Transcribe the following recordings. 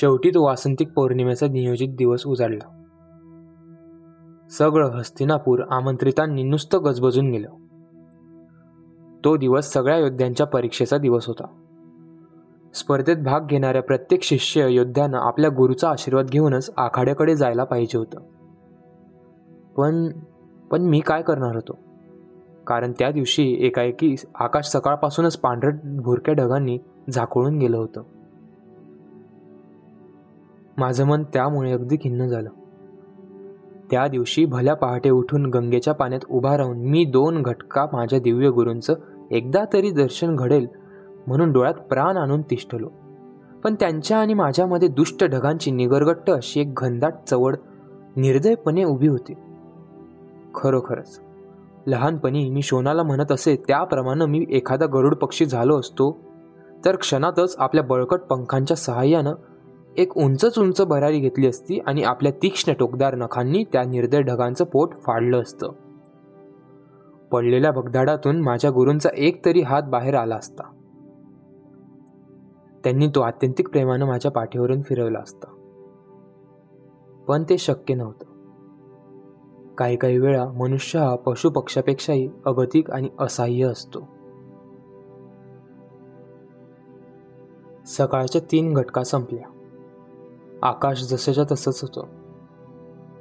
शेवटी तो वासंतिक पौर्णिमेचा नियोजित दिवस उजाडला. सगळं हस्तिनापूर आमंत्रितांनी नुसतं गजबजून गेलं. तो दिवस सगळ्या योद्ध्यांच्या परीक्षेचा दिवस होता. स्पर्धेत भाग घेणाऱ्या प्रत्येक शिष्य योद्ध्यानं आपल्या गुरुचा आशीर्वाद घेऊनच आखाड्याकडे जायला पाहिजे होतं. पण पण मी काय करणार होतो? कारण त्या दिवशी एकाएकी आकाश सकाळपासूनच पांढरट भुरक्या ढगांनी झाकोळून गेलं होतं. माझं मन त्यामुळे अगदी खिन्न झालं. त्या दिवशी भल्या पहाटे उठून गंगेच्या पाण्यात उभा राहून मी दोन घटका माझ्या दिव्य गुरूंचं एकदा तरी दर्शन घडेल म्हणून डोळ्यात प्राण आणून तिष्ठलो. पण त्यांच्या आणि माझ्यामध्ये दुष्ट ढगांची निगरगट्ट अशी एक घनदाट चवड निर्दयपणे उभी होती. खरोखरच लहानपणी मी शोनाला म्हणत असे त्याप्रमाणे मी एखादा गरुड पक्षी झालो असतो तर क्षणातच आपल्या बळकट पंखांच्या सहाय्यानं एक उंचच उंच भरारी घेतली असती आणि आपल्या तीक्ष्ण टोकदार नखांनी त्या निर्दय ढगांचं पोट फाडलं असतं. पडलेल्या भगदाडातून माझ्या गुरूंचा एक तरी हात बाहेर आला असता. त्यांनी तो आत्यंतिक प्रेमानं माझ्या पाठीवरून फिरवला असता. पण ते शक्य नव्हतं. काही काही वेळा मनुष्य हा पशुपक्षापेक्षाही अगतिक आणि असहाय्य असतो. सकाळच्या तीन घटका संपल्या. आकाश जसंच्या तसंच होतं.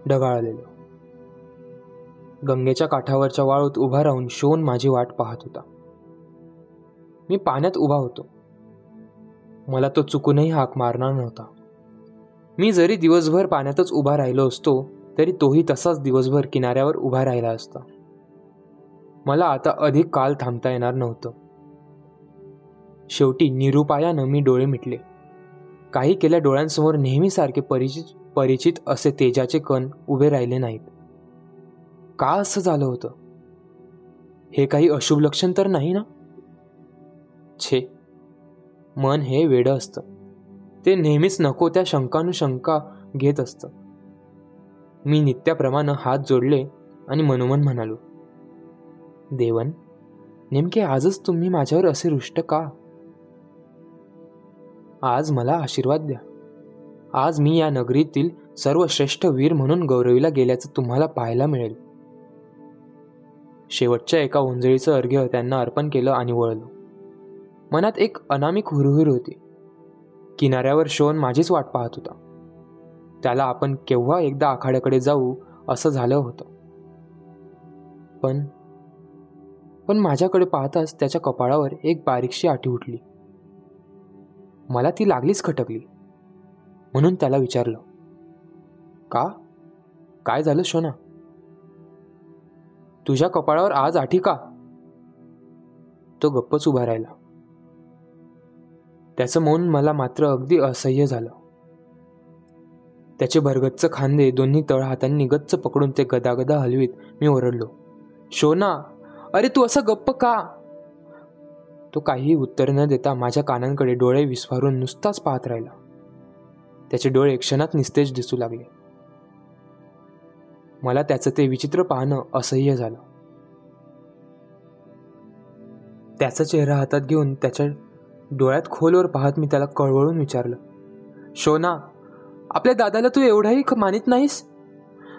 ढगाळलेलं. गंगेच्या काठावरच्या वाळूत उभा राहून शोन माझी वाट पाहत होता. मी पाण्यात उभा होतो. मला तो चुकूनही हाक मारणार नव्हता. मी जरी दिवसभर पाण्यातच उभा राहिलो असतो तरी तोही तसाच दिवसभर किनाऱ्यावर उभा राहिला असता. मला आता अधिक काल थांबता येणार नव्हतं. शेवटी निरुपायानं मी डोळे मिटले. काही केल्या डोळ्यांसमोर नेहमीसारखे परिचित परिचित असे तेजाचे कण उभे राहिले नाहीत. का असं झालं होतं? हे काही अशुभ लक्षण तर नाही ना? छे मन हे वेडं असतं. ते नेहमीच नको त्या शंकानुशंका घेत असतं. मी नित्याप्रमाणे हात जोडले आणि मनोमन म्हणालो देवन नेमके आजच तुम्ही माझ्यावर असे रुष्ट का? आज मला आशीर्वाद द्या. आज मी या नगरीतील सर्वश्रेष्ठ वीर म्हणून गौरवीला गेल्याचं तुम्हाला पाहायला मिळेल. शेवटच्या एका उंजळीचं अर्घ्य त्यांना अर्पण केलं आणि वळलो. मनात एक अनामिक हुरहुर होती. किनाऱ्यावर शोन माझीच वाट पाहत होता. त्याला आपण केव्हा एकदा आखाड्याकडे जाऊ असं झालं होतं. पण पण माझ्याकडे पाहताच त्याच्या कपाळावर एक बारीकशी आठी उठली. मला ती लागलीच खटकली. म्हणून त्याला विचारलं का? काय झालं शोना तुझ्या कपाळावर आज आठी का? तो गप्पच उभा राहिला. त्याचं मौन मला मात्र अगदी असह्य झालं. त्याचे भरगच्च खांदे दोन्ही तळ हातांनी गच्च पकडून ते गदागदा हलवीत मी ओरडलो शोना अरे तू असं गप्प का? तो काहीही उत्तर न देता माझ्या कानांकडे डोळे विस्फारून नुसताच पाहत राहिला. त्याचे डोळे क्षणात निस्तेज दिसू लागले. मला त्याचं ते विचित्र पाहणं असह्य झालं. त्याचा चेहरा हातात घेऊन त्याच्या डोळ्यात खोलवर पाहत मी त्याला कळवळून विचारलं शोना आपल्या दादाला तू एवढाही मानित नाहीस?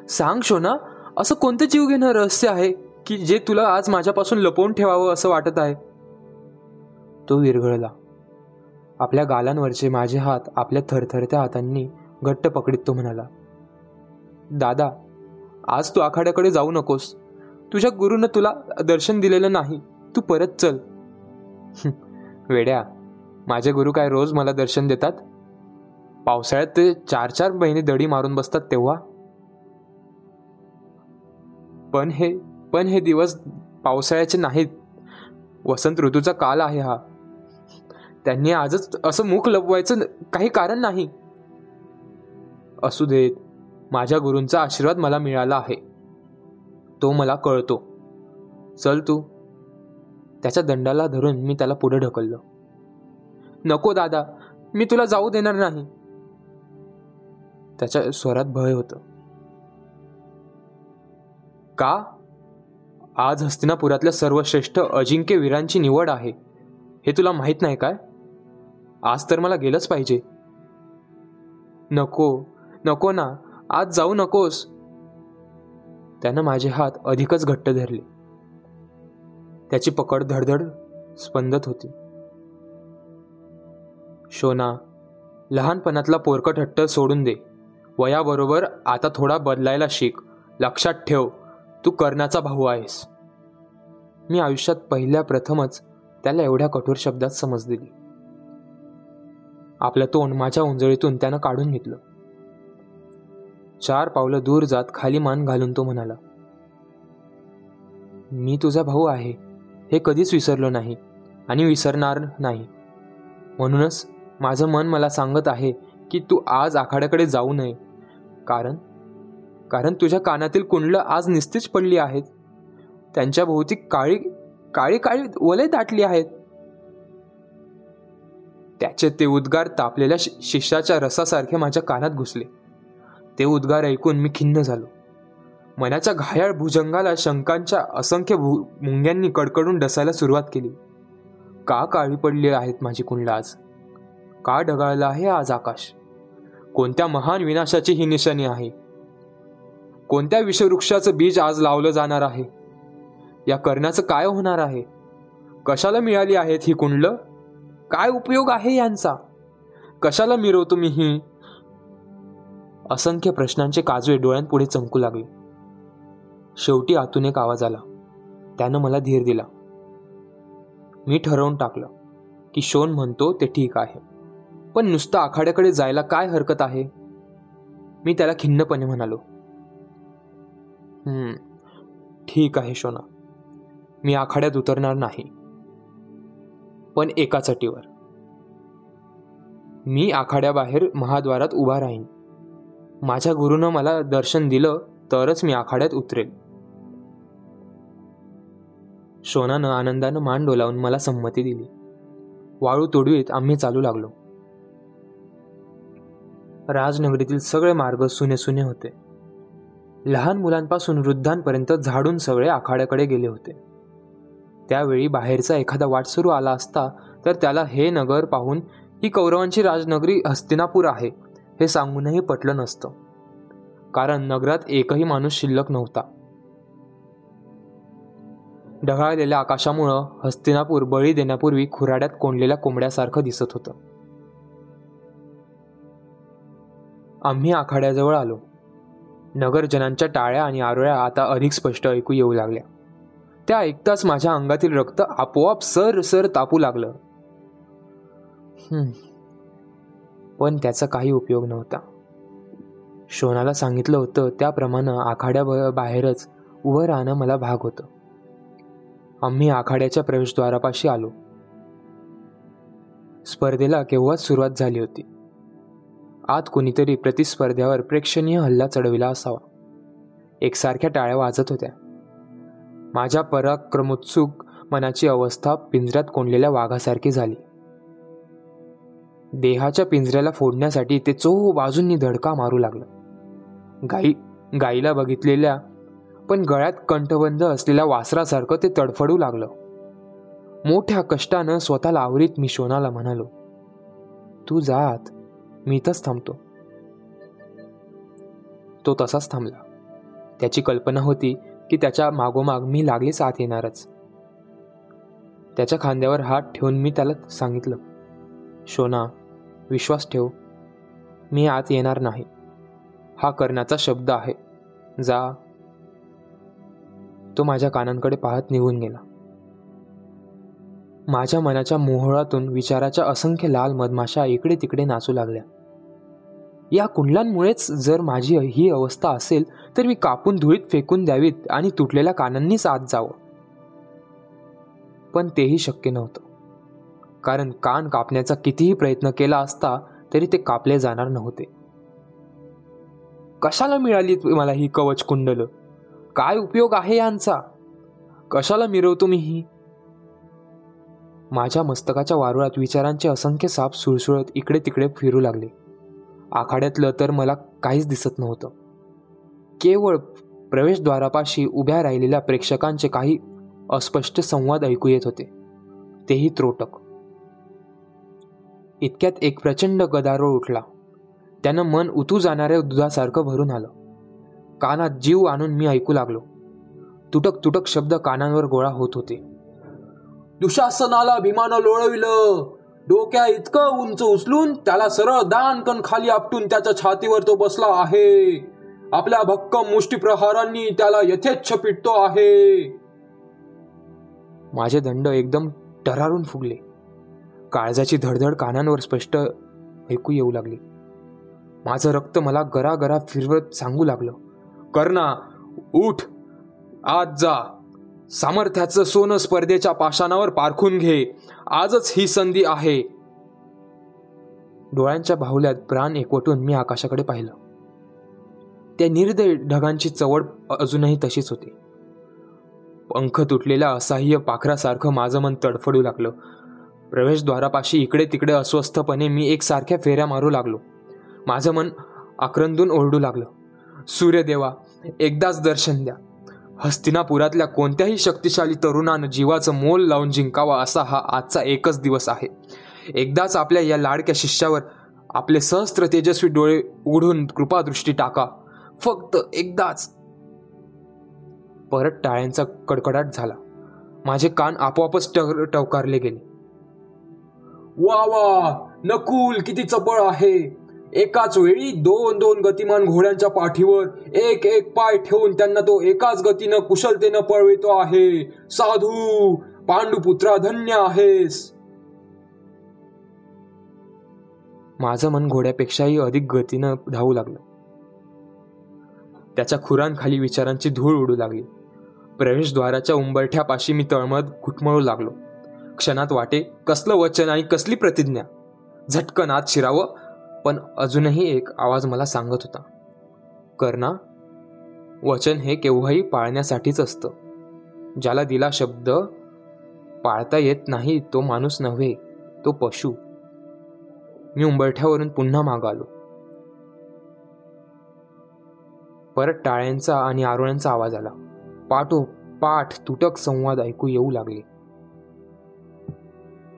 सांग शोना असं कोणतं जीव घेणं रहस्य आहे की जे तुला आज माझ्यापासून लपवून ठेवावं असं वाटत आहे? तो विरघळला. आपल्या गालांवरचे माझे हात आपल्या थरथरत्या हातांनी घट्ट पकडीत तो म्हणाला दादा आज तू आखाड्याकडे जाऊ नकोस. तुझ्या गुरुनं तुला दर्शन दिलेलं नाही. तू परत चल. वेड्या माझे गुरु काय रोज मला दर्शन देतात? पावसाळ्यात ते चार चार महिने दडी मारून बसतात तेव्हा? पण हे पण हे दिवस पावसाळ्याचे नाहीत. वसंत ऋतूचा काल आहे हा. त्यांनी आजच असं मुख लपवायचं काही कारण नाही. असू देत माझ्या गुरूंचा आशीर्वाद मला मिळाला आहे. तो मला कळतो. चल तू. त्याच्या दंडाला धरून मी त्याला पुढे ढकललो. नको दादा मी तुला जाऊ देणार नाही. त्याच्या स्वरात भय होतं. का? आज हस्तिनापुरातल्या सर्वश्रेष्ठ अजिंक्य वीरांची निवड आहे. हे तुला माहीत नाही काय? आज तर मला गेलंच पाहिजे. नको नको ना आज जाऊ नकोस. त्यानं माझे हात अधिकच घट्ट धरले. त्याची पकड धडधड स्पंदत होती. शोना लहानपणातला पोरकट हट्ट सोडून दे. वयाबरोबर आता थोडा बदलायला शिक. लक्षात ठेव तू कर्णाचा भाऊ आहेस. मी आयुष्यात पहिल्या प्रथमच त्याला एवढ्या कठोर शब्दात समज दिली. आपलं तोंड माझ्या उंजळीतून त्यानं काढून घेतलं. चार पावलं दूर जात खाली मान घालून तो म्हणाला मी तुझा भाऊ आहे. हे कधीच विसरलो नाही आणि विसरणार नाही. म्हणूनच माझं मन मला सांगत आहे की तू आज आखाड्याकडे जाऊ नये. कारण कारण तुझ्या कानातील कुंडलं आज निस्तीच पडली आहेत. त्यांच्या भोवती काळी काळी काळी वले दाटली आहेत. त्याचे ते उद्गार तापलेल्या शिष्याच्या रसासारखे माझ्या कानात घुसले. ते उद्गार ऐकून मी खिन्न झालो. मनाच्या घायाळ भुजंगाला शंकांच्या असंख्य भु मुंग्यांनी कडकडून डसायला सुरुवात केली. का काळी पडली आहेत माझी कुंडला आज का ढगाळलं आहे आज आकाश? कोणत्या महान विनाशाची ही निशाणी आहे? कोणत्या विषवृक्षाचं बीज आज लावलं जाणार आहे? या करण्याचं काय होणार आहे? कशाला मिळाली आहेत ही कुंडलं? काय उपयोग आहे यांचा? कशाला मिरवतो मी ही? असंख्य प्रश्नांचे काजवे डोळ्यांपुढे चमकू लागले. शेवटी आतून एक आवाज आला. त्यानं मला धीर दिला. मी ठरवून टाकलं की शोन म्हणतो ते ठीक आहे. पण नुसतं आखाड्याकडे जायला काय हरकत आहे? मी त्याला खिन्नपणे म्हणालो. ठीक आहे शोना. मी आखाड्यात उतरणार नाही. पण एका चटीवर. मी आखाड्याबाहेर महाद्वारात उभा राहीन. माझ्या गुरुनं मला दर्शन दिलं तरच मी आखाड्यात उतरेल. शोनानं आनंदानं मान डोलावून मला संमती दिली. वाळू तोडवीत आम्ही चालू लागलो. राजनगरीतील सगळे मार्ग सुने सुने होते. लहान मुलांपासून वृद्धांपर्यंत झाडून सगळे आखाड्याकडे गेले होते. त्यावेळी बाहेरचा एखादा वाटसरू आला असता तर त्याला हे नगर पाहून ही कौरवांची राजनगरी हस्तिनापूर आहे हे सांगूनही पटलं नसतं. कारण नगरात एकही माणूस शिल्लक नव्हता. ढगाळलेल्या आकाशामुळं हस्तिनापूर बळी देण्यापूर्वी खुराड्यात कोंडलेल्या कोंबड्यासारखं दिसत होतं. आम्ही आखाड्याजवळ आलो. नगरजनांच्या टाळ्या आणि आरोळ्या आता अधिक स्पष्ट ऐकू येऊ लागल्या. त्या ऐकताच माझ्या अंगातील रक्त आपोआप सर सर तापू लागलं. पण त्याचा काही उपयोग नव्हता. शोनाला सांगितलं होतं त्याप्रमाणे आखाड्या बाहेरच उभं राहणं मला भाग होतं. आम्ही आखाड्याच्या प्रवेशद्वारापाशी आलो. स्पर्धेला केव्हाच सुरुवात झाली होती? आत कोणीतरी प्रतिस्पर्ध्यावर प्रेक्षणीय हल्ला चढविला असावा. एकसारख्या टाळ्या वाजत होत्या. माझ्या पराक्रमोत्सुक मनाची अवस्था पिंजऱ्यात कोंडलेल्या वाघासारखी झाली. देहाच्या पिंजऱ्याला फोडण्यासाठी ते चोह बाजूंनी धडका मारू लागलं. गाई गाईला बघितलेल्या पण गळ्यात कंठबंद असलेल्या वासरासारखं ते तडफडू लागलं. मोठ्या कष्टानं स्वतःला आवरीत मी शोनाला म्हणालो तू जात मी इथंच थांबतो. तो तसाच थांबला. त्याची कल्पना होती की त्याच्या मागोमाग मी लागलीच आत येणारच. त्याच्या खांद्यावर हात ठेवून मी त्याला सांगितलं शोना विश्वास ठेव मी आत येणार नाही. हा करण्याचा शब्द आहे. जा. तो माझ्या कानांकडे पाहत निघून गेला. माझ्या मनाच्या मोहळातून विचाराच्या असंख्य लाल मधमाशा इकडे तिकडे नाचू लागल्या. या कुंडलांमुळेच जर माझी ही अवस्था असेल तर मी कापून धुळीत फेकून द्यावीत आणि तुटलेल्या कानांनीच आत जावं. पण तेही शक्य नव्हतं. कारण कान कापण्याचा कितीही प्रयत्न केला असता तरी ते कापले जाणार नव्हते. कशाला मिळाली मला ही कवच कुंडल? काय उपयोग आहे यांचा? कशाला मिरवतो मी ही? माझ्या मस्तकाच्या वारुळात विचारांचे असंख्य साप सुळसुळत इकडे तिकडे फिरू लागले. आखाड्यातलं तर मला काहीच दिसत नव्हतं. केवळ प्रवेशद्वारापाशी उभ्या राहिलेल्या प्रेक्षकांचे काही अस्पष्ट संवाद ऐकू येत होते. तेही त्रोटक. इतक्यात एक प्रचंड गदारोळ उठला. त्यानं मन उतू जाणाऱ्या दुधासारखं भरून आलं. कानात जीव आणून मी ऐकू लागलो. तुटक तुटक शब्द कानांवर गोळा होत होते. दुशासनाला भीमानं लोळविलं डोक्या इतकं उंच उचलून त्याला सरळ दानकन खाली आपटून त्याच्या छातीवर तो बसला आहे. आपल्या भक्कम मुष्टीप्रहारांनी त्याला यथेच्छ पिटतो आहे. माझे दंड एकदम टरारून फुगले. काळजाची धडधड कानांवर स्पष्ट ऐकू येऊ लागली. माझं रक्त मला गरा गरा फिरवत सांगू लागलं. कर्णा उठ. आज जा. सामर्थ्याचं सोनं स्पर्धेच्या पाषाणावर पारखून घे. आजच ही संधी आहे. डोळ्यांच्या बाहुल्यात प्राण एकवटून मी आकाशाकडे पाहिलं. त्या निर्दय ढगांची चवड अजूनही तशीच होती. पंख तुटलेल्या असह्य पाखरासारखं माझं मन तडफडू लागलं. प्रवेशद्वारापाशी इकडे तिकडे अस्वस्थपणे मी एकसारख्या फेऱ्या मारू लागलो. माझं मन आक्रंदून ओरडू लागलं. सूर्यदेवा एकदाच दर्शन द्या. हस्तिनापुरातल्या कोणत्याही शक्तिशाली तरुणानं जीवाचं मोल लावून जिंकावा असा हा आजचा एकच दिवस आहे. एकदाच आपल्या या लाडक्या शिष्यावर आपले सहस्त्र तेजस्वी डोळे उघडून कृपादृष्टी टाका. फक्त एकदाच. परत टाळ्यांचा कडकडाट झाला. माझे कान आपोआपच टवकारले गेले. वा वा! नकुल किती चपळ आहे! एकाच वेळी दोन दोन गतिमान घोड्यांच्या पाठीवर एक एक पाय ठेवून त्यांना तो एकाच गतीनं कुशलतेनं पळवितो आहे. साधू पांडुपुत्रा धन्य आहेस. माझं मन घोड्यापेक्षाही अधिक गतीनं धावू लागलं. त्याच्या खुरांखाली विचारांची धूळ उडू लागली. प्रवेशद्वाराच्या उंबरठ्यापाशी मी तळमळत घुटमळू लागलो. क्षणात वाटे कसलं वचन आणि कसली प्रतिज्ञा? झटकन आत शिरावं पण अजूनही एक आवाज मला सांगत होता. कर्णा वचन हे केव्हाही पाळण्यासाठीच असतं. ज्याला दिला शब्द पाळता येत नाही तो माणूस नव्हे तो पशु. मी उंबरठ्यावरून पुन्हा माग आलो. परत टाळ्यांचा आणि आरोळ्यांचा आवाज आला. पाठो पाठ तुटक संवाद ऐकू येऊ लागले.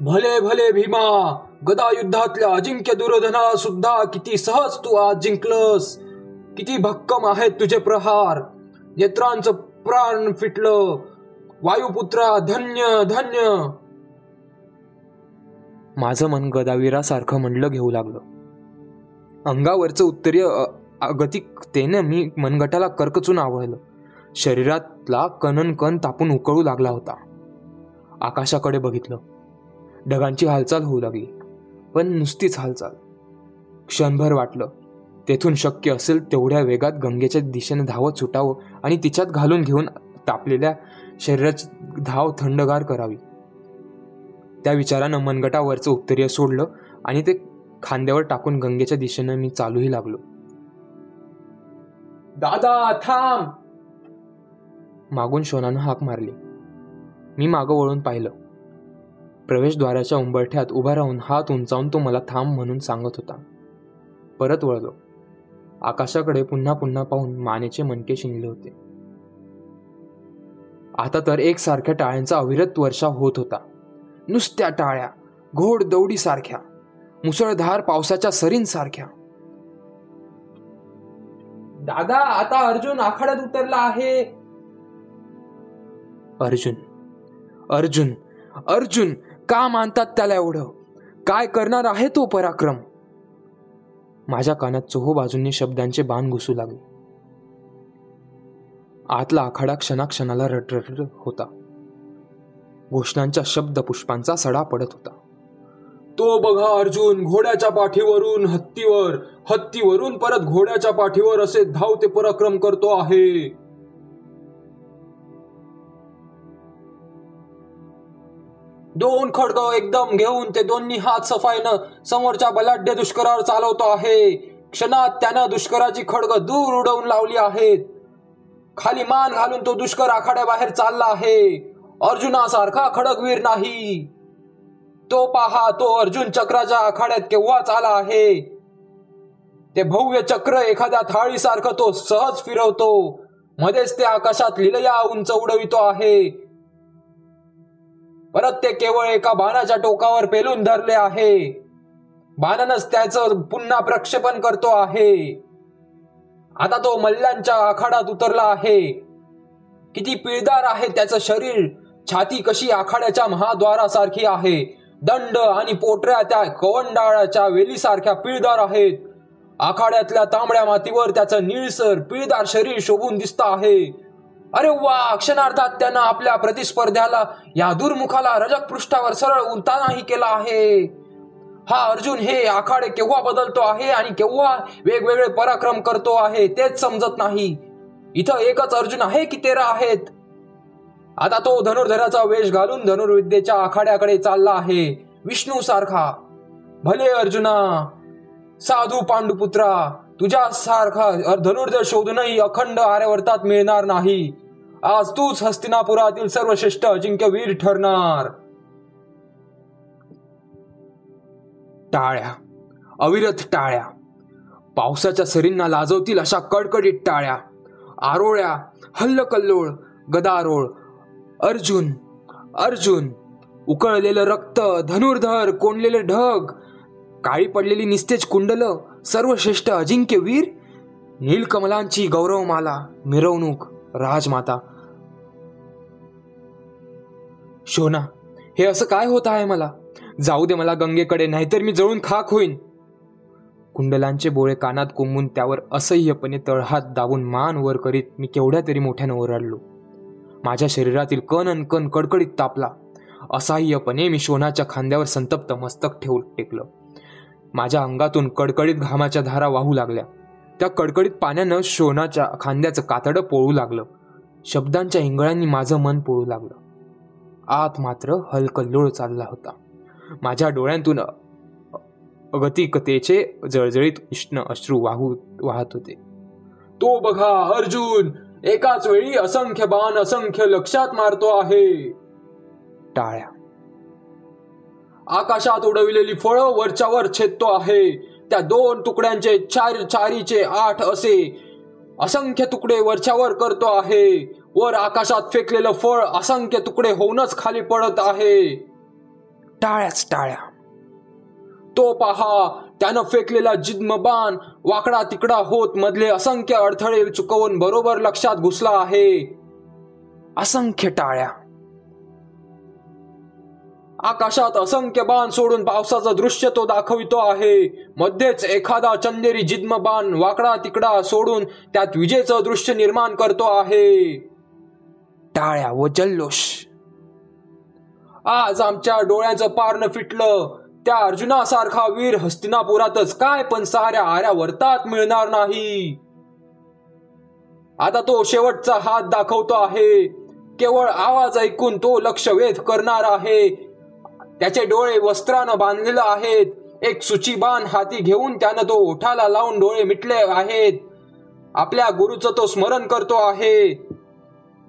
भले भले भीमा गदा युद्धातल्या अजिंक्य दुर्योधनाला सुद्धा किती सहज तू आज जिंकलस. किती भक्कम आहेत तुझे प्रहार. नेत्रांचं प्राण फिटलं. वायुपुत्रा धन्य धन्य. माझं मन गदावीरासारखं म्हणलं घेऊ लागलं. अंगावरचं उत्तरीय अगतिकतेनं मी मनगटाला कर्कचून आवळलं. शरीरातला कणन कण तापून उकळू लागला होता. आकाशाकडे बघितलं. ढगांची हालचाल होऊ लागली. पण नुसतीच हालचाल. क्षणभर वाटलं. तेथून शक्य असेल तेवढ्या वेगात गंगेच्या दिशेने धावत सुटावं आणि तिच्यात घालून घेऊन तापलेल्या शरीराची धाव थंडगार करावी. त्या विचारानं मनगटावरचं उत्तरीय सोडलं आणि ते खांद्यावर टाकून गंगेच्या दिशेनं मी चालूही लागलो. दादा थांब! मागून शोनानं हाक मारली. मी मागं वळून पाहिलं. प्रवेशद्वाराच्या उंबरठ्यात उभा राहून हात उंचावून तो मला थांब म्हणून सांगत होता. परत वळलो. आकाशाकडे पुन्हा पुन्हा पाहून मानेचे मनके शिंगले होते. आता तर एकसारख्या टाळ्यांचा अविरत वर्षा होत होता. नुसत्या टाळ्या घोड दौडी सारख्या मुसळधार पावसाच्या सरींसारख्या. दादा आता अर्जुन आखाड्यात उतरला आहे. अर्जुन अर्जुन अर्जुन का मानतात त्याला एवढं? काय करणार आहे तो पराक्रम? माझ्या कानात चोहो बाजूंनी शब्दांचे बाण घुसू लागले. आतला आखाडा क्षणाक्षणाला रटरट होता. घोषणांच्या शब्द पुष्पांचा सडा पडत होता. तो बघा अर्जुन घोड्याच्या पाठीवरून हत्तीवर हत्तीवरून परत घोड्याच्या पाठीवर असे धावते पराक्रम करतो आहे. दोन खडग एकदम घेऊन ते दोन्ही हात सफाईनं समोरच्या बलाढ्य दुष्करावर चालवतो आहे. क्षणात त्यानं दुष्कराची खडग दूर उडवून लावली आहेत. खाली मान घालून तो दुष्कर आखाड्याबाहेर चालला आहे. अर्जुनासारखा खडगवीर नाही. तो पहा तो अर्जुन चक्राच्या आखाड्यात केव्हाच आला आहे? ते भव्य चक्र एखाद्या थाळीसारखं तो सहज फिरवतो. मध्येच ते आकाशात लिलया उंच उडवितो आहे. परत ते केवळ एका बाणाच्या टोकावर पेलून धरले आहे. बाणानच त्याचं पुन्हा प्रक्षेपण करतो आहे. आता तो मल्ल्यांच्या आखाड्यात उतरला आहे. किती पिळदार आहे त्याचं शरीर. छाती कशी आखाड्याच्या महाद्वारासारखी आहे. दंड आणि पोटऱ्या त्या कवंडाळाच्या वेलीसारख्या पिळदार आहेत. आखाड्यातल्या तांबड्या मातीवर त्याचं निळसर पिळदार शरीर शोभून दिसत आहे. अरे वा क्षणार्धात त्यानं आपल्या प्रतिस्पर्ध्याला या दुर्मुखाला रजक पृष्ठावर सरळ उलतानाही केला आहे. हा अर्जुन हे आखाडे केव्हा बदलतो आहे आणि केव्हा वेगवेगळे पराक्रम करतो आहे तेच समजत नाही. इथं एकच अर्जुन आहे की तेरा आहेत? आता तो धनुर्धराचा वेश घालून धनुर्विद्येच्या आखाड्याकडे चालला आहे विष्णू सारखा भले अर्जुना साधू पांडुपुत्रा तुझ्या सारखा धनुर्धर शोधूनही अखंड आर्यवर्तात मिळणार नाही. आज तूच हस्तिनापुरातील सर्वश्रेष्ठ अजिंक्य वीर ठरणार. टाळ्या. अविरत टाळ्या. पावसाच्या सरींना लाजवतील अशा कडकडीत टाळ्या. आरोळ्या हल्लकल्लोळ गदारोळ. अर्जुन अर्जुन. उकळलेलं रक्त धनुर्धर कोंडलेलं ढग. काळी पडलेली निस्तेज कुंडलं सर्वश्रेष्ठ अजिंक्यवीर नीलकमलांची गौरवमाला मिरवणूक राजमाता. शोना हे असं काय होत आहे मला? जाऊ दे मला गंगेकडे नाहीतर मी जळून खाक होईन. कुंडलांचे बोळे कानात कोंबून त्यावर असह्यपणे तळहात दाबून मान वर करीत मी केवढ्या तरी मोठ्यानं ओरडलो. माझ्या शरीरातील कण अनकण कडकडीत तापला. असह्यपणे मी शोनाच्या खांद्यावर संतप्त मस्तक ठेवून टेकलं. माझ्या अंगातून कडकडीत घामाच्या धारा वाहू लागल्या. त्या कडकडीत पाण्यानं शोनाच्या खांद्याचं कातडं पोळू लागलं. शब्दांच्या हिंगळ्यांनी माझं मन पोळू लागलं. आत मात्र हलकल्लोळ चालला होता. माझ्या डोळ्यांतून अगतिकतेचे जळजळीत उष्ण अश्रू वाहू वाहत होते. तो बघा अर्जुन! एकाच वेळी असंख्य बाण असंख्य लक्षात मारतो आहे. टाळ्या. आकाशात उडविलेली फळं वरच्यावर छेदतो आहे. त्या दोन तुकड्यांचे चार चारीचे आठ असे असंख्य तुकडे वरच्यावर करतो आहे. वर आकाशात फेकलेलं फळ असंख्य तुकडे होऊनच खाली पडत आहे. टाळ्याच टाळ्या. तो पहा त्यानं फेकलेला जिद्म बाण वाकडा तिकडा होत मधले असंख्य अडथळे चुकवून बरोबर लक्षात घुसला आहे. असंख्य टाळ्या. आकाशात असंख्य बाण सोडून पावसाचं दृश्य तो दाखवितो आहे. मध्येच एखादा चंदेरी जिद्म बाण वाकडा तिकडा सोडून त्यात विजेचं दृश्य निर्माण करतो आहे. टाळ्या व जल्लोष. आज आमच्या डोळ्याचं पारणं फिटलं. त्या अर्जुनासारखा वीर हस्तिनापुरातच काय पण साऱ्या आऱ्या वर्तात मिळणार नाही. आता तो शेवटचा हात दाखवतो आहे. केवळ आवाज ऐकून तो लक्ष वेध करणार आहे. त्याचे डोळे वस्त्रानं बांधलेलं आहेत. एक सुची बाण हाती घेऊन त्यानं तो ओठाला लावून डोळे मिटले आहेत. आपल्या गुरुचं तो स्मरण करतो आहे.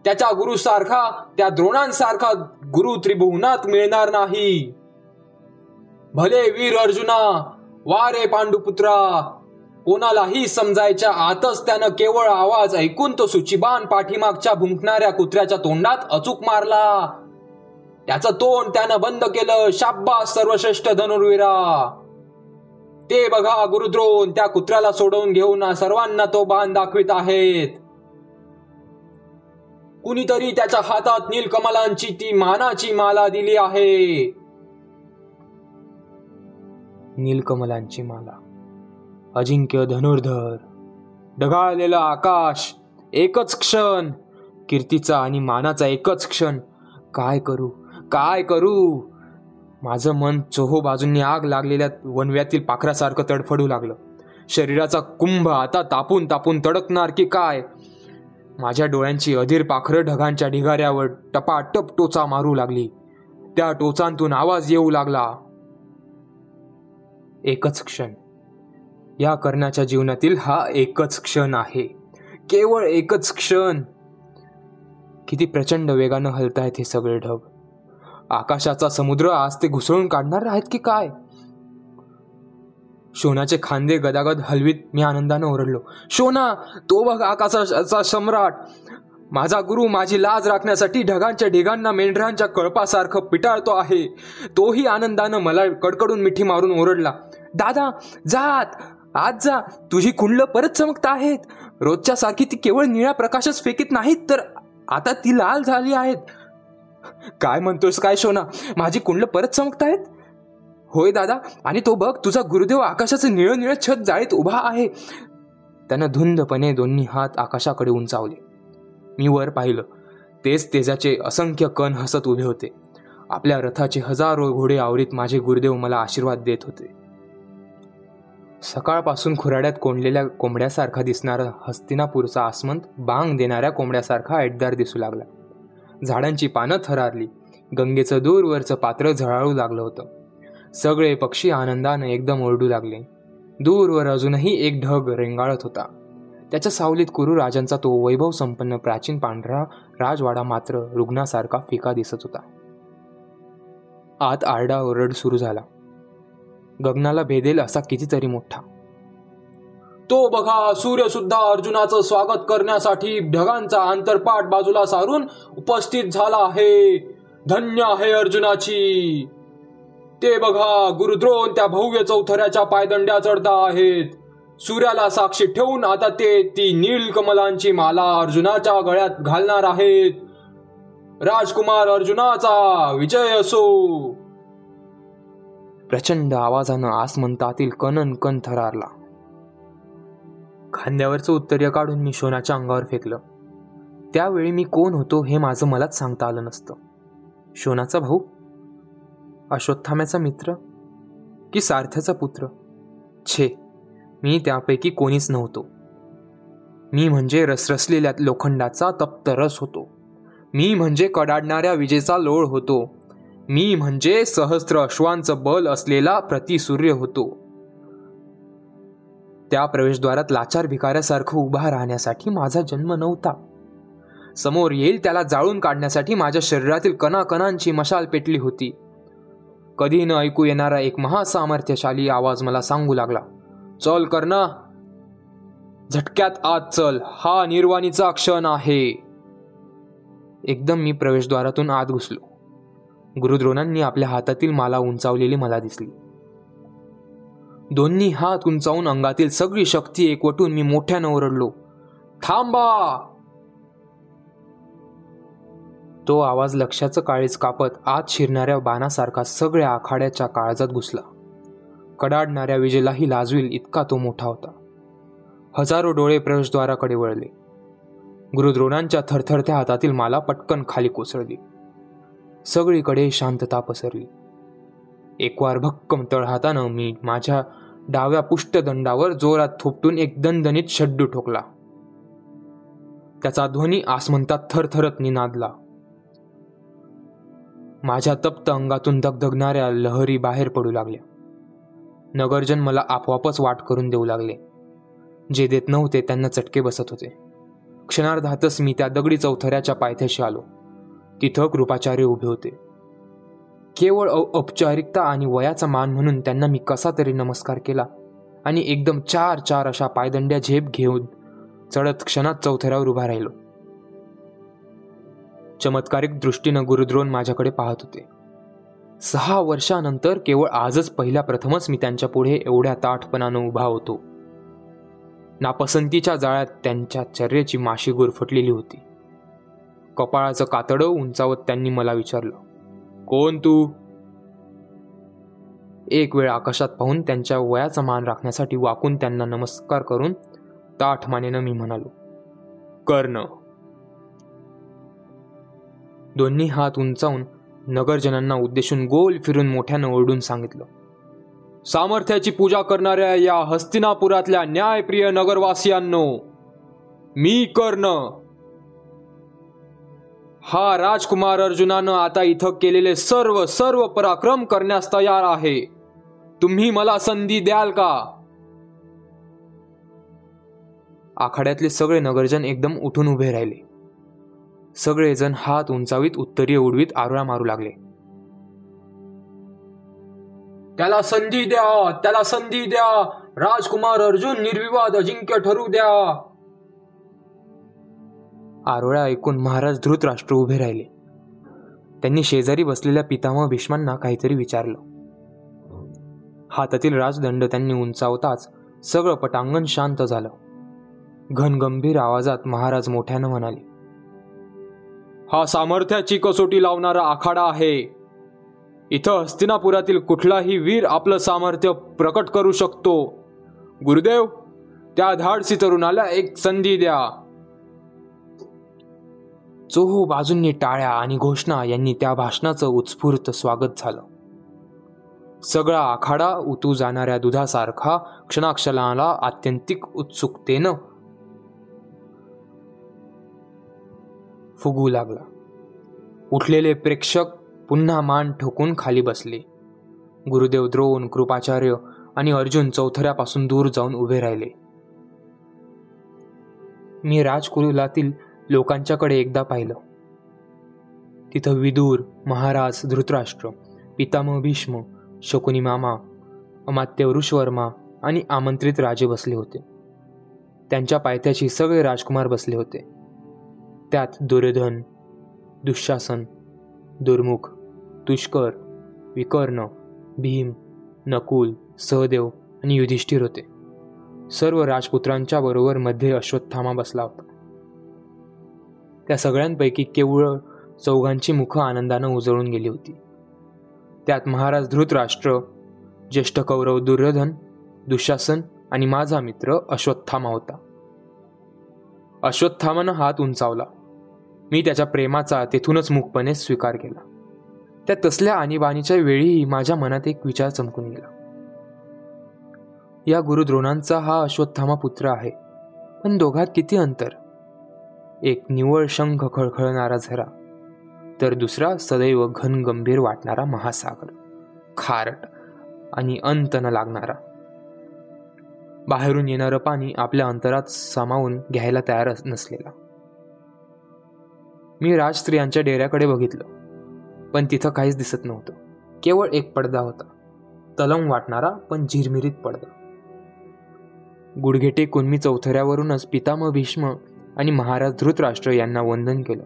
त्याच्या गुरुसारखा त्या द्रोणांसारखा गुरु त्रिभुवनात मिळणार नाही. भले वीर अर्जुना वारे पांडुपुत्रा कोणालाही समजायच्या आतच त्यानं केवळ आवाज ऐकून तो सुचिबान पाठीमागच्या भुंकणाऱ्या कुत्र्याच्या तोंडात अचूक मारला. त्याचं तोंड त्यानं बंद केलं. शाब्बास सर्वश्रेष्ठ धनुर्वीरा. ते बघा गुरुद्रोण त्या कुत्र्याला सोडवून घेऊन सर्वांना तो बाण दाखवित आहेत. कुणीतरी त्याच्या हातात नीलकमलांची ती मानाची माला दिली आहे. नीलकमलांची माला. अजिंक्य धनुर्धर. ढगाळलेलं आकाश एकच क्षण. कीर्तीचा आणि मानाचा एकच क्षण. काय करू? काय करू? माझं मन चोहो बाजूंनी आग लागलेल्या वनव्यातील पाखरासारखं तडफडू लागलं. शरीराचा कुंभ आता तापून तापून तडकणार की काय? माझ्या डोळ्यांची अधीर पाखरं ढगांच्या ढिगाऱ्यावर टपाटप टोचा मारू लागली. त्या टोचांतून आवाज येऊ लागला. एकच क्षण. या कर्णाच्या जीवनातील हा एकच क्षण आहे. केवळ एकच क्षण. किती प्रचंड वेगानं हलतायत हे सगळे ढग. आकाशाचा समुद्र आज ते घुसळून काढणार आहेत की काय? शोनाचे खांदे गदागद हलवीत मी आनंदानं ओरडलो. शोना तो बघ आकाशाचा सम्राट. माझा गुरु माझी लाज राखण्यासाठी ढगांच्या ढिगांना मेंढरांच्या कळपासारखं पिटाळतो आहे. तोही आनंदानं मला कडकडून मिठी मारून ओरडला. दादा जात आज जा. तुझी कुंडलं परत चमकत आहेत. रोजच्या सारखी ती केवळ निळ्या प्रकाशच फेकीत नाहीत तर आता ती लाल झाली आहेत. काय म्हणतोस काय शोना माझी कुंडलं परत चमकत आहेत होय दादा आणि तो बघ तुझा गुरुदेव आकाशाचं निळं निळं छत जाळीत उभा आहे. त्यानं धुंदपणे दोन्ही हात आकाशाकडे उंचावले. मी वर पाहिलं. तेच तेजाचे असंख्य कण हसत उभे होते. आपल्या रथाचे हजारो घोडे आवरीत माझे गुरुदेव मला आशीर्वाद देत होते. सकाळपासून खुराड्यात कोंडलेल्या कोंबड्यासारखा दिसणारा हस्तिनापूरचा आसमंत बांग देणाऱ्या कोंबड्यासारखा ऐटदार दिसू लागला. झाडांची पानं थरारली. गंगेचं दूरवरचं पात्र झळाळू लागलं होतं. सगळे पक्षी आनंदानं एकदम ओरडू लागले. दूरवर अजूनही एक ढग रेंगाळत होता. त्याच्या सावलीत कुरू राजांचा तो वैभव संपन्न प्राचीन पांढरा राजवाडा मात्र रुग्णासारखा फिका दिसत होता. आत आरडा ओरड सुरू झाला. गगनाला भेदेल असा कितीतरी मोठा. तो बघा सूर्य सुद्धा अर्जुनाचं स्वागत करण्यासाठी ढगांचा आंतरपाठ बाजूला सारून उपस्थित झाला आहे. धन्य आहे अर्जुनाची. ते बघा गुरुद्रोण त्या भव्य चौथऱ्याच्या पायदंड्या चढता आहेत. सूर्याला साक्षी ठेवून आता ते ती नीलकमलांची माला अर्जुनाच्या गळ्यात घालणार आहेत. राजकुमार अर्जुनाचा विजय असो. प्रचंड आवाजानं आसमंतातील कणन कण थरारला. खांद्यावरचं उत्तर्य काढून मी शोनाच्या अंगावर फेकलं. त्यावेळी मी कोण होतो हे माझं मलाच सांगता आलं नसतं. शोनाचा भाऊ? अश्वत्थाम्याचा मित्र? की सार्थ्याचा पुत्र? छे मी त्यापैकी कोणीच नव्हतो. मी म्हणजे रसरसलेल्या लोखंडाचा तप्त रस होतो. मी म्हणजे कडाडणाऱ्या विजेचा लोळ होतो. मी म्हणजे सहस्त्र अश्वांचं बल असलेला प्रतिसूर्य होतो. त्या प्रवेशद्वारात लाचार भिकाऱ्यासारखं उभा राहण्यासाठी माझा जन्म नव्हता. समोर येईल त्याला जाळून काढण्यासाठी माझ्या शरीरातील कणाकणांची मशाल पेटली होती. कधी न ऐकू येणारा एक महासामर्थ्यशाली आवाज मला सांगू लागला चल कर्ण झटक्यात आत चल हा निर्वाणीचा क्षण आहे. एकदम मी प्रवेशद्वारातून आत घुसलो. गुरुद्रोणांनी आपल्या हातातील माला उंचावलेली मला दिसली. दोन्ही हात उंचावून अंगातील सगळी शक्ती एकवटून मी मोठ्यानं ओरडलो. थांबा! तो आवाज लक्षाचं काळीच कापत आत शिरणाऱ्या बाणासारखा सगळ्या आखाड्याच्या काळजात घुसला. कडाडणाऱ्या विजेलाही लाजवील इतका तो मोठा होता. हजारो डोळे प्रवेशद्वाराकडे वळले. गुरुद्रोणांच्या थरथरत्या हातातील माला पटकन खाली कोसळली. सगळीकडे शांतता पसरली. एकवार भक्कम तळहातानं मी माझ्या डाव्या पुष्टदंडावर जोरात थोपटून एक दणदणीत शड्डू ठोकला. त्याचा ध्वनी आसमंतात थरथरत निनादला. माझ्या तप्त अंगातून धगधगणाऱ्या लहरी बाहेर पडू लागल्या. नगरजन मला आपोआपच वाट करून देऊ लागले. जे देत नव्हते त्यांना चटके बसत होते. क्षणार्धातच मी त्या दगडी चौथऱ्याच्या पायथ्याशी आलो. तिथं कृपाचार्य उभे होते. केवळ औपचारिकता आणि वयाचा मान म्हणून त्यांना मी कसा तरी नमस्कार केला आणि एकदम चार चार अशा पायदंड्या झेप घेऊन चढत क्षणात चौथऱ्यावर उभा राहिलो. चमत्कारिक दृष्टीनं गुरुद्रोण माझ्याकडे पाहत होते. सहा वर्षानंतर केवळ आजच पहिल्या प्रथमच मी त्यांच्या पुढे एवढ्या ताठपणानं उभा होतो. नापसंतीच्या जाळ्यात त्यांच्या चर्येची माशी गुरफटलेली होती. कपाळाचं कातडं उंचावत त्यांनी मला विचारलं कोण तू? एक वेळ आकाशात पाहून त्यांच्या वयाचा मान राखण्यासाठी वाकून त्यांना नमस्कार करून ताठ मानेनं मी म्हणालो कर्ण. दोन्ही हात उंचावून नगरजनांना उद्देशून गोल फिरून मोठ्यानं ओरडून सांगितलं सामर्थ्याची पूजा करणाऱ्या या हस्तिनापुरातल्या न्यायप्रिय नगरवासियांनो मी कर्ण. हा राजकुमार अर्जुनानं आता इथं केलेले सर्व सर्व पराक्रम करण्यास तयार आहे. तुम्ही मला संधी द्याल का? आखाड्यातले सगळे नगरजन एकदम उठून उभे राहिले. सगळेजण हात उंचावीत उत्तरीय उडवीत आरोळा मारू लागले. त्याला संधी द्या त्याला संधी द्या. राजकुमार अर्जुन निर्विवाद अजिंक्य ठरू द्या. आरोळ्या ऐकून महाराज धृतराष्ट्र उभे राहिले. त्यांनी शेजारी बसलेल्या पितामह भीष्मांना काहीतरी विचारलं. हातातील राजदंड त्यांनी उंचावताच सगळं पटांगण शांत झालं. घनगंभीर आवाजात महाराज मोठ्यानं म्हणाले हा सामर्थ्याची कसोटी लावणारा आखाडा आहे. इथं हस्तिनापुरातील कुठलाही वीर आपलं सामर्थ्य प्रकट करू शकतो. गुरुदेव त्या धाडसी तरुणाला एक संधी द्या. चोहो बाजूंनी टाळ्या आणि घोषणा यांनी त्या भाषणाचं उत्स्फूर्त स्वागत झालं. सगळा आखाडा उतू जाणाऱ्या दुधासारखा क्षणाक्षणाला आत्यंतिक उत्सुकतेनं फुगू लागला. उठलेले प्रेक्षक पुन्हा मान ठोकून खाली बसले. गुरुदेव द्रोण कृपाचार्य आणि अर्जुन चौथऱ्यापासून दूर जाऊन उभे राहिले. मी राजकुलातील लोकांच्याकडे एकदा पाहिलं. तिथं विदूर महाराज धृतराष्ट्र पितामह भीष्म शकुनी मामा अमात्य ऋषवर्मा आणि आमंत्रित राजे बसले होते. त्यांच्या पायथ्याशी सगळे राजकुमार बसले होते. त्यात दुर्योधन दुःशासन दुर्मुख दुष्कर विकर्ण भीम नकुल सहदेव आणि युधिष्ठिर होते. सर्व राजपुत्रांच्या बरोबर मध्ये अश्वत्थामा बसला होता. त्या सगळ्यांपैकी केवळ चौघांची मुख आनंदानं उजळून गेली होती. त्यात महाराज धृतराष्ट्र ज्येष्ठ कौरव दुर्योधन दुःशासन आणि माझा मित्र अश्वत्थामा होता. अश्वत्थामानं हात उंचावला. मी त्याच्या प्रेमाचा तेथूनच मुखपणे स्वीकार केला. त्या तसल्या आणीबाणीच्या वेळीही माझ्या मनात एक विचार चमकून गेला. या गुरुद्रोणांचा हा अश्वत्थामा पुत्र आहे पण दोघात किती अंतर? एक निवळ शंख खळखळणारा झरा तर दुसरा सदैव घन गंभीर वाटणारा महासागर खारट आणि अंत न लागणारा. बाहेरून येणारं पाणी आपल्या अंतरात सामावून घ्यायला तयार नसलेला. मी राजस्त्रियांच्या डेऱ्याकडे बघितलं पण तिथं काहीच दिसत नव्हतं. केवळ एक पडदा होता तलम वाटणारा पण झिरमिरीत पडदा. गुडघेटे कुणमी चौथऱ्यावरूनच पितामह भीष्म आणि महाराज धृतराष्ट्र यांना वंदन केलं.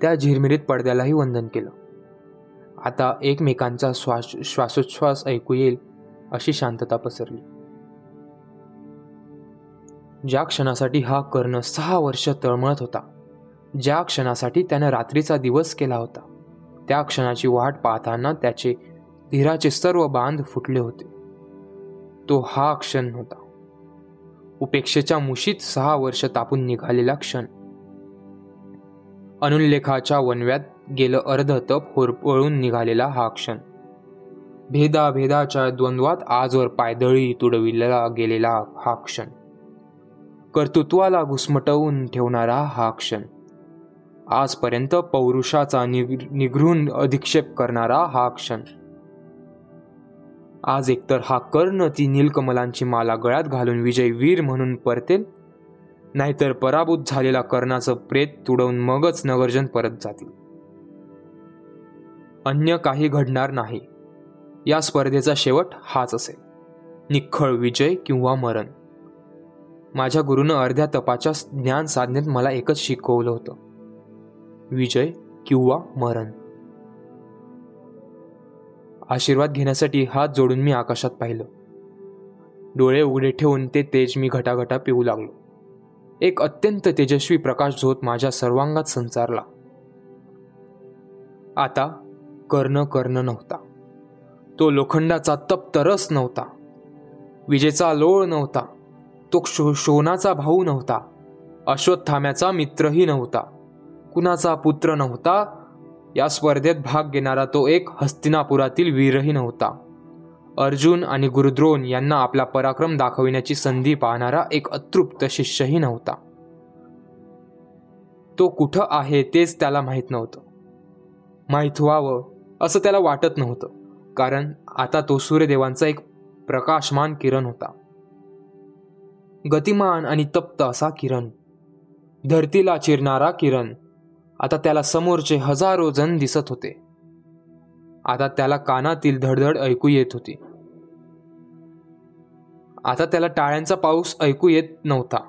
त्या झिरमिरीत पडद्यालाही वंदन केलं. आता एकमेकांचा श्वास श्वासोच्छ्वास ऐकू येईल अशी शांतता पसरली. ज्या क्षणासाठी हा कर्ण सहा वर्ष तळमळत होता ज्या क्षणासाठी त्यानं रात्रीचा दिवस केला होता त्या क्षणाची वाट पाहताना त्याचे धीराचे सर्व बांध फुटले होते. तो हा क्षण होता उपेक्षेच्या मुशीत सहा वर्ष तापून निघालेला क्षण. अनुल्लेखाच्या वनव्यात गेलं अर्ध तप होरपळून निघालेला हा क्षण. भेदाभेदाच्या द्वंद्वात आजवर पायदळी तुडविलेला गेलेला हा क्षण. कर्तृत्वाला घुसमटवून ठेवणारा हा क्षण. आजपर्यंत पौरुषाचा निघृण अधिक्षेप करणारा हा क्षण. आज एकतर हा कर्ण ती नीलकमलांची माला गळ्यात घालून विजय वीर म्हणून परतेल नाहीतर पराभूत झालेला कर्णाचं प्रेत तुडवून मगच नगरजन परत जातील. अन्य काही घडणार नाही. या स्पर्धेचा शेवट हाच असेल. निखळ विजय किंवा मरण. माझ्या गुरुनं अर्ध्या तपाच्या ज्ञान साधनेत मला एकच शिकवलं होतं. विजय किंवा मरण. आशीर्वाद घेण्यासाठी हात जोडून मी आकाशात पाहिलं. डोळे उघडे ठेवून ते तेज मी घटाघटा पिऊ लागलो. एक अत्यंत तेजस्वी प्रकाश झोत माझ्या सर्वांगात संचारला. आता कर्ण कर्ण नव्हता. तो लोखंडाचा तप्त नव्हता. विजेचा लोळ नव्हता. तो शो शोनाचा भाऊ नव्हता. अश्वत्थाम्याचा मित्रही नव्हता. कुणाचा पुत्र नव्हता या स्पर्धेत भाग घेणारा तो एक हस्तिनापुरातील वीरही नव्हता अर्जुन आणि गुरुद्रोण यांना आपला पराक्रम दाखविण्याची संधी पाहणारा एक अतृप्त शिष्यही नव्हता तो कुठं आहे तेच त्याला माहीत नव्हतं. माहीत व्हावं असं त्याला वाटत नव्हतं कारण आता तो सूर्यदेवांचा एक प्रकाशमान किरण होता. गतिमान आणि तप्त असा किरण धरतीला चिरणारा किरण आता त्याला समोरचे हजारो जण दिसत होते. आता त्याला कानातील धडधड ऐकू येत होती. आता त्याला टाळ्यांचा पाऊस ऐकू येत नव्हता.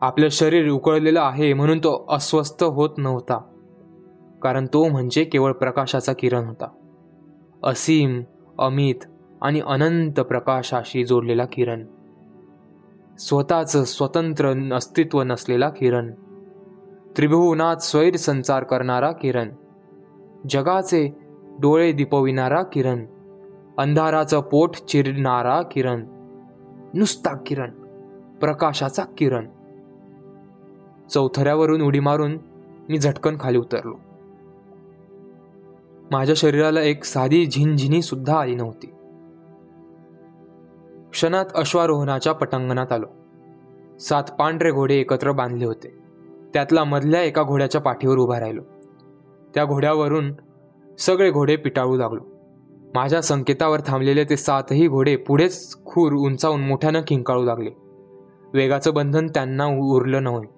आपलं शरीर उकळलेलं आहे म्हणून तो अस्वस्थ होत नव्हता. कारण तो म्हणजे केवळ प्रकाशाचा किरण होता. असीम अमित आणि अनंत प्रकाशाशी जोडलेला किरण. स्वतःचं स्वतंत्र अस्तित्व नसलेला किरण. त्रिभुवनात स्वैर संचार करणारा किरण. जगाचे डोळे दिपविणारा किरण. अंधाराचं पोट चिरणारा किरण. नुसता किरण. प्रकाशाचा किरण. चौथऱ्यावरून उडी मारून मी झटकन खाली उतरलो. माझ्या शरीराला एक साधी झिनझिनी सुद्धा आली नव्हती. क्षणात अश्वारोहणाच्या पटांगणात आलो. सात पांढरे घोडे एकत्र बांधले होते. त्यातला मधल्या एका घोड्याच्या पाठीवर उभा राहिलो. त्या घोड्यावरून सगळे घोडे पिटाळू लागलो. माझ्या संकेतावर थांबलेले ते सातही घोडे पुढेच खूर उंचावून मोठ्यानं किंकाळू लागले. वेगाचं बंधन त्यांना उरलं नव्हे.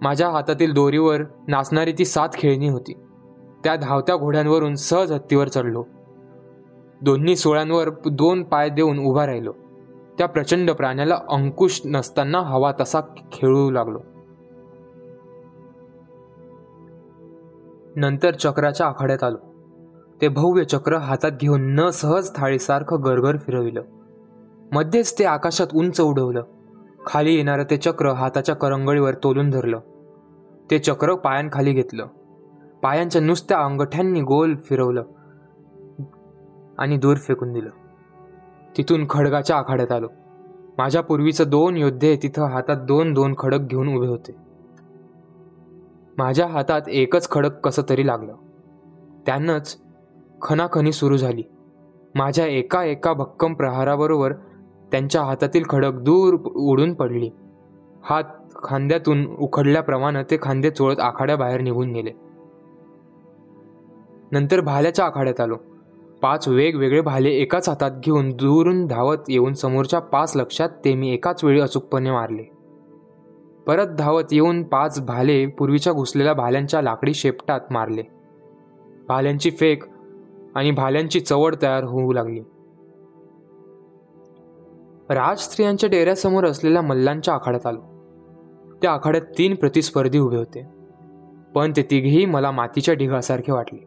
माझ्या हातातील दोरीवर नाचणारी ती सात खेळणी होती. त्या धावत्या घोड्यांवरून सहज हत्तीवर चढलो. दोन्ही सोळ्यांवर दोन पाय देऊन उभा राहिलो. त्या प्रचंड प्राण्याला अंकुश नसताना हवा तसा खेळू लागलो. नंतर चक्राच्या आखाड्यात आलो. ते भव्य चक्र हातात घेऊन न सहज थाळीसारखं गरगर फिरविलं. मध्येच ते आकाशात उंच उडवलं. खाली येणारं ते चक्र हाताच्या करंगळीवर तोलून धरलं. ते चक्र पायांखाली घेतलं. पायांच्या नुसत्या अंगठ्यांनी गोल फिरवलं आणि दूर फेकून दिलं. तिथून खडगाच्या आखाड्यात आलो. माझ्या पूर्वीचं दोन योद्धे तिथं हातात दोन दोन खडक घेऊन उभे होते. माझ्या हातात एकच खडक कसं तरी लागलं. त्यानंच खनाखनी सुरू झाली. माझ्या एका एका भक्कम प्रहाराबरोबर त्यांच्या हातातील खडक दूर उडून पडली. हात खांद्यातून उखडल्याप्रमाणे ते खांदे चोळत आखाड्याबाहेर निघून गेले. नंतर भाल्याच्या आखाड्यात आलो. पाच वेगवेगळे भाले एकाच हातात घेऊन दूरून धावत येऊन समोरच्या पाच लक्षात ते मी एकाच वेळी अचूकपणे मारले. परत धावत येऊन पाच भाले पूर्वीच्या घुसलेल्या भाल्यांच्या लाकडी शेपटात मारले. भाल्यांची फेक आणि भाल्यांची चवड तयार होऊ लागली. राज स्त्रियांच्या डेऱ्यासमोर असलेल्या मल्लांच्या आखाड्यात आलो. त्या आखाड्यात तीन प्रतिस्पर्धी उभे होते. पण ते तिघेही मला मातीच्या ढिगासारखे वाटले.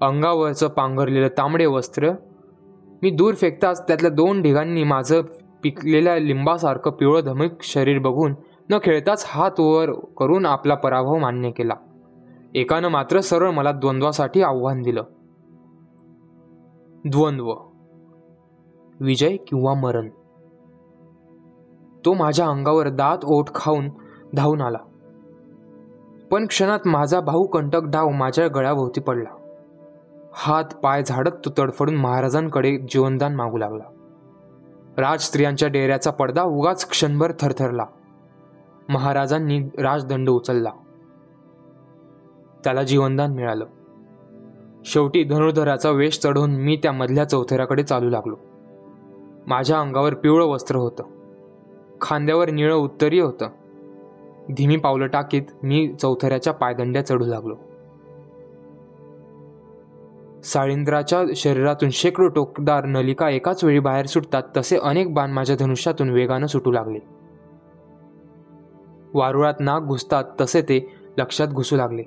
अंगावरचं पांघरलेलं तांबडे वस्त्र मी दूर फेकताच त्यातल्या दोन ढिगांनी माझं पिकलेल्या लिंबासारखं पिवळं धमक शरीर बघून न खेळताच हात वर करून आपला पराभव मान्य केला. एकानं मात्र सरळ मला द्वंद्वासाठी आव्हान दिलं. द्वंद्व. विजय किंवा मरण. तो माझ्या अंगावर दात ओठ खाऊन धावून आला. पण क्षणात माझा भाऊ कंटक डाव माझ्या गळ्याभोवती पडला. हात पाय झाडत तो तडफडून महाराजांकडे जीवनदान मागू लागला. राज स्त्रियांच्या डेऱ्याचा पडदा उगाच क्षणभर थरथरला. महाराजांनी राजदंड उचलला. त्याला जीवनदान मिळालं. शेवटी धनुर्धराचा वेश चढवून मी त्या मधल्या चौथऱ्याकडे चालू लागलो. माझ्या अंगावर पिवळं वस्त्र होतं. खांद्यावर निळं उत्तरी होतं. धीमी पावलं टाकीत मी चौथऱ्याच्या पायदंड्या चढू लागलो. साळिंद्राच्या शरीरातून शेकडो टोकदार नलिका एकाच वेळी बाहेर सुटतात तसे अनेक बाण माझ्या धनुष्यातून वेगानं सुटू लागले. वारुळात नाक घुसतात तसे ते लक्षात घुसू लागले.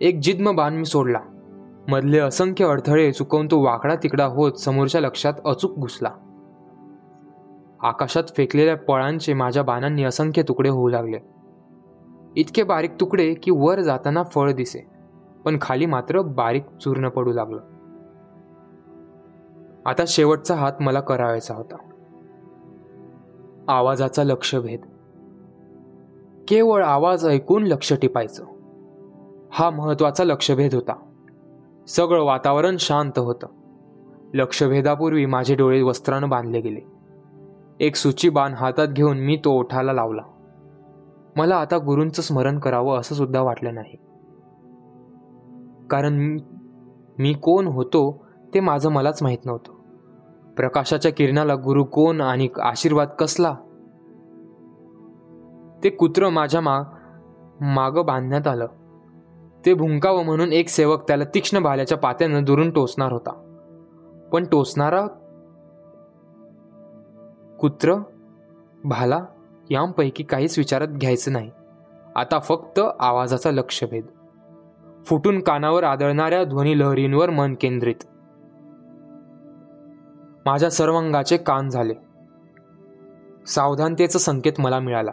एक जिद्म बाण मी सोडला. मधले असंख्य अडथळे चुकवून तो वाकडा तिकडा होत समोरच्या लक्षात अचूक घुसला. आकाशात फेकलेल्या पळांचे माझ्या बाणांनी असंख्य तुकडे होऊ लागले. इतके बारीक तुकडे की वर जाताना फळ दिसे पण खाली मात्र बारीक चूर्ण पडू लागलं. आता शेवटचा हात मला करावायचा होता. आवाजाचा लक्षभेद. केवळ आवाज ऐकून लक्ष टिपायचं. हा महत्त्वाचा लक्षभेद होता. सगळं वातावरण शांत होतं. लक्षभेदापूर्वी माझे डोळे वस्त्रानं बांधले गेले. एक सूची बाण हातात घेऊन मी तो ओठाला लावला. मला आता गुरूंचं स्मरण करावं असं सुद्धा वाटलं नाही. कारण मी कोण होतो ते माझं मलाच माहीत नव्हतं. प्रकाशाच्या किरणाला गुरु कोण आणि आशीर्वाद कसला? ते कुत्र माझ्या मा मागं बांधण्यात आलं. ते भुंकावं म्हणून एक सेवक त्याला तीक्ष्ण भाल्याच्या पात्यानं दुरून टोचणार होता. पण टोचणारा कुत्र भाला यांपैकी काहीच विचारात घ्यायचं नाही. आता फक्त आवाजाचा लक्षभेद. फुटून कानावर आदळणाऱ्या ध्वनी लहरींवर मन केंद्रित. माझ्या सर्वांगाचे कान झाले. सावधानतेचा संकेत मला मिळाला.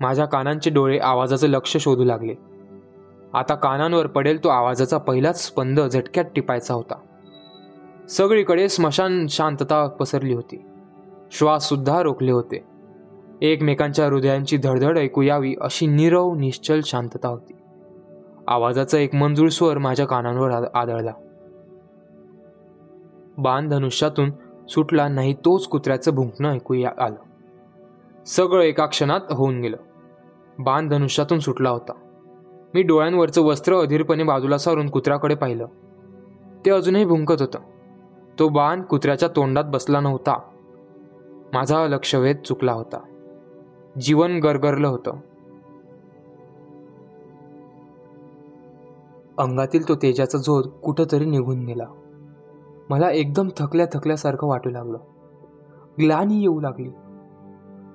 माझ्या कानांचे डोळे आवाजाचं लक्ष शोधू लागले. आता कानांवर पडेल तो आवाजाचा पहिलाच स्पंद झटक्यात टिपायचा होता. सगळीकडे स्मशान शांतता पसरली होती. श्वास सुद्धा रोखले होते. एकमेकांच्या हृदयांची धडधड ऐकू यावी अशी निरव निश्चल शांतता होती. आवाजाचा एक मंजूळ स्वर माझ्या कानांवर आदळला. बाण धनुष्यातून सुटला नाही तोच कुत्र्याचं भुंकणं ऐकू आलं. सगळं एका क्षणात होऊन गेलं. बाण धनुष्यातून सुटला होता. मी डोळ्यांवरचं वस्त्र अधीरपणे बाजूला सारून कुत्र्याकडे पाहिलं. ते अजूनही भुंकत होतं. तो बाण कुत्र्याच्या तोंडात बसला नव्हता. माझा लक्षवेध चुकला होता. जीवन गरगरलं होतं. अंगातील तो तेजाचा झोत कुठंतरी निघून गेला. मला एकदम थकल्या थकल्यासारखं वाटू लागलं. ग्लानी येऊ लागली.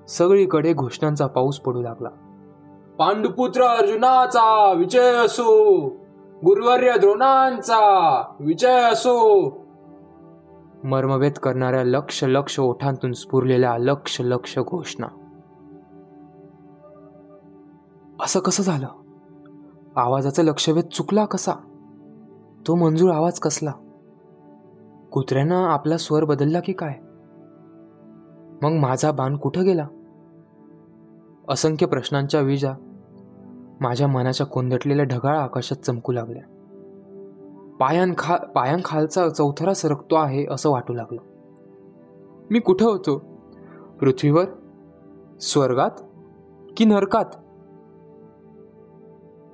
सगळीकडे घोषणांचा पाऊस पडू लागला. पांडुपुत्र अर्जुनाचा विजय असो गुरुवर्य द्रोणांचा विजय असो. मर्मवेद करणाऱ्या लक्ष लक्ष ओठांतून स्फुरलेल्या लक्ष लक्ष घोषणा. असं कसं झालं? आवाजाचा लक्षवेध चुकला कसा? तो मंजूर आवाज कसला? कुत्र्यानं आपला स्वर बदलला की काय? मग माझा बाण कुठं गेला? असंख्य प्रश्नांच्या विजा माझ्या मनाच्या कोंदटलेल्या ढगाळ आकाशात चमकू लागल्या. पायांखा पायांखालचा चौथरा सरकतो आहे असं वाटू लागलं. मी कुठं होतो? पृथ्वीवर? स्वर्गात? की नरकात?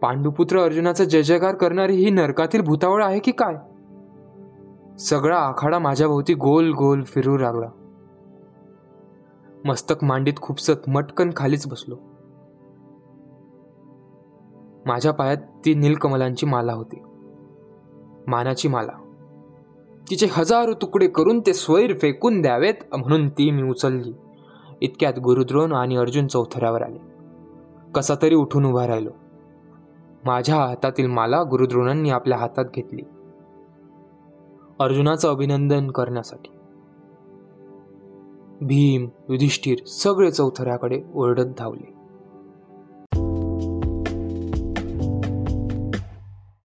पांडुपुत्र अर्जुनाचा जय जयकार करणारी ही नरकातील भूतावळ आहे की काय? सगळा आखाडा माझ्याभोवती गोल गोल फिरू लागला. मस्तक मांडीत खुपसत मटकन खालीच बसलो. माझ्या पायात ती नीलकमलांची माला होती. मानाची माला. तिचे हजारो तुकडे करून ते स्वैर फेकून द्यावेत म्हणून ती मी उचलली. इतक्यात गुरुद्रोण आणि अर्जुन चौथऱ्यावर आले. कसा तरी उठून उभा राहिलो. माझ्या हातातील माला गुरुद्रोणांनी आपल्या हातात घेतली. अर्जुनाचं अभिनंदन करण्यासाठी. भीम युधिष्ठिर सगळे चौथऱ्याकडे ओरडत धावले.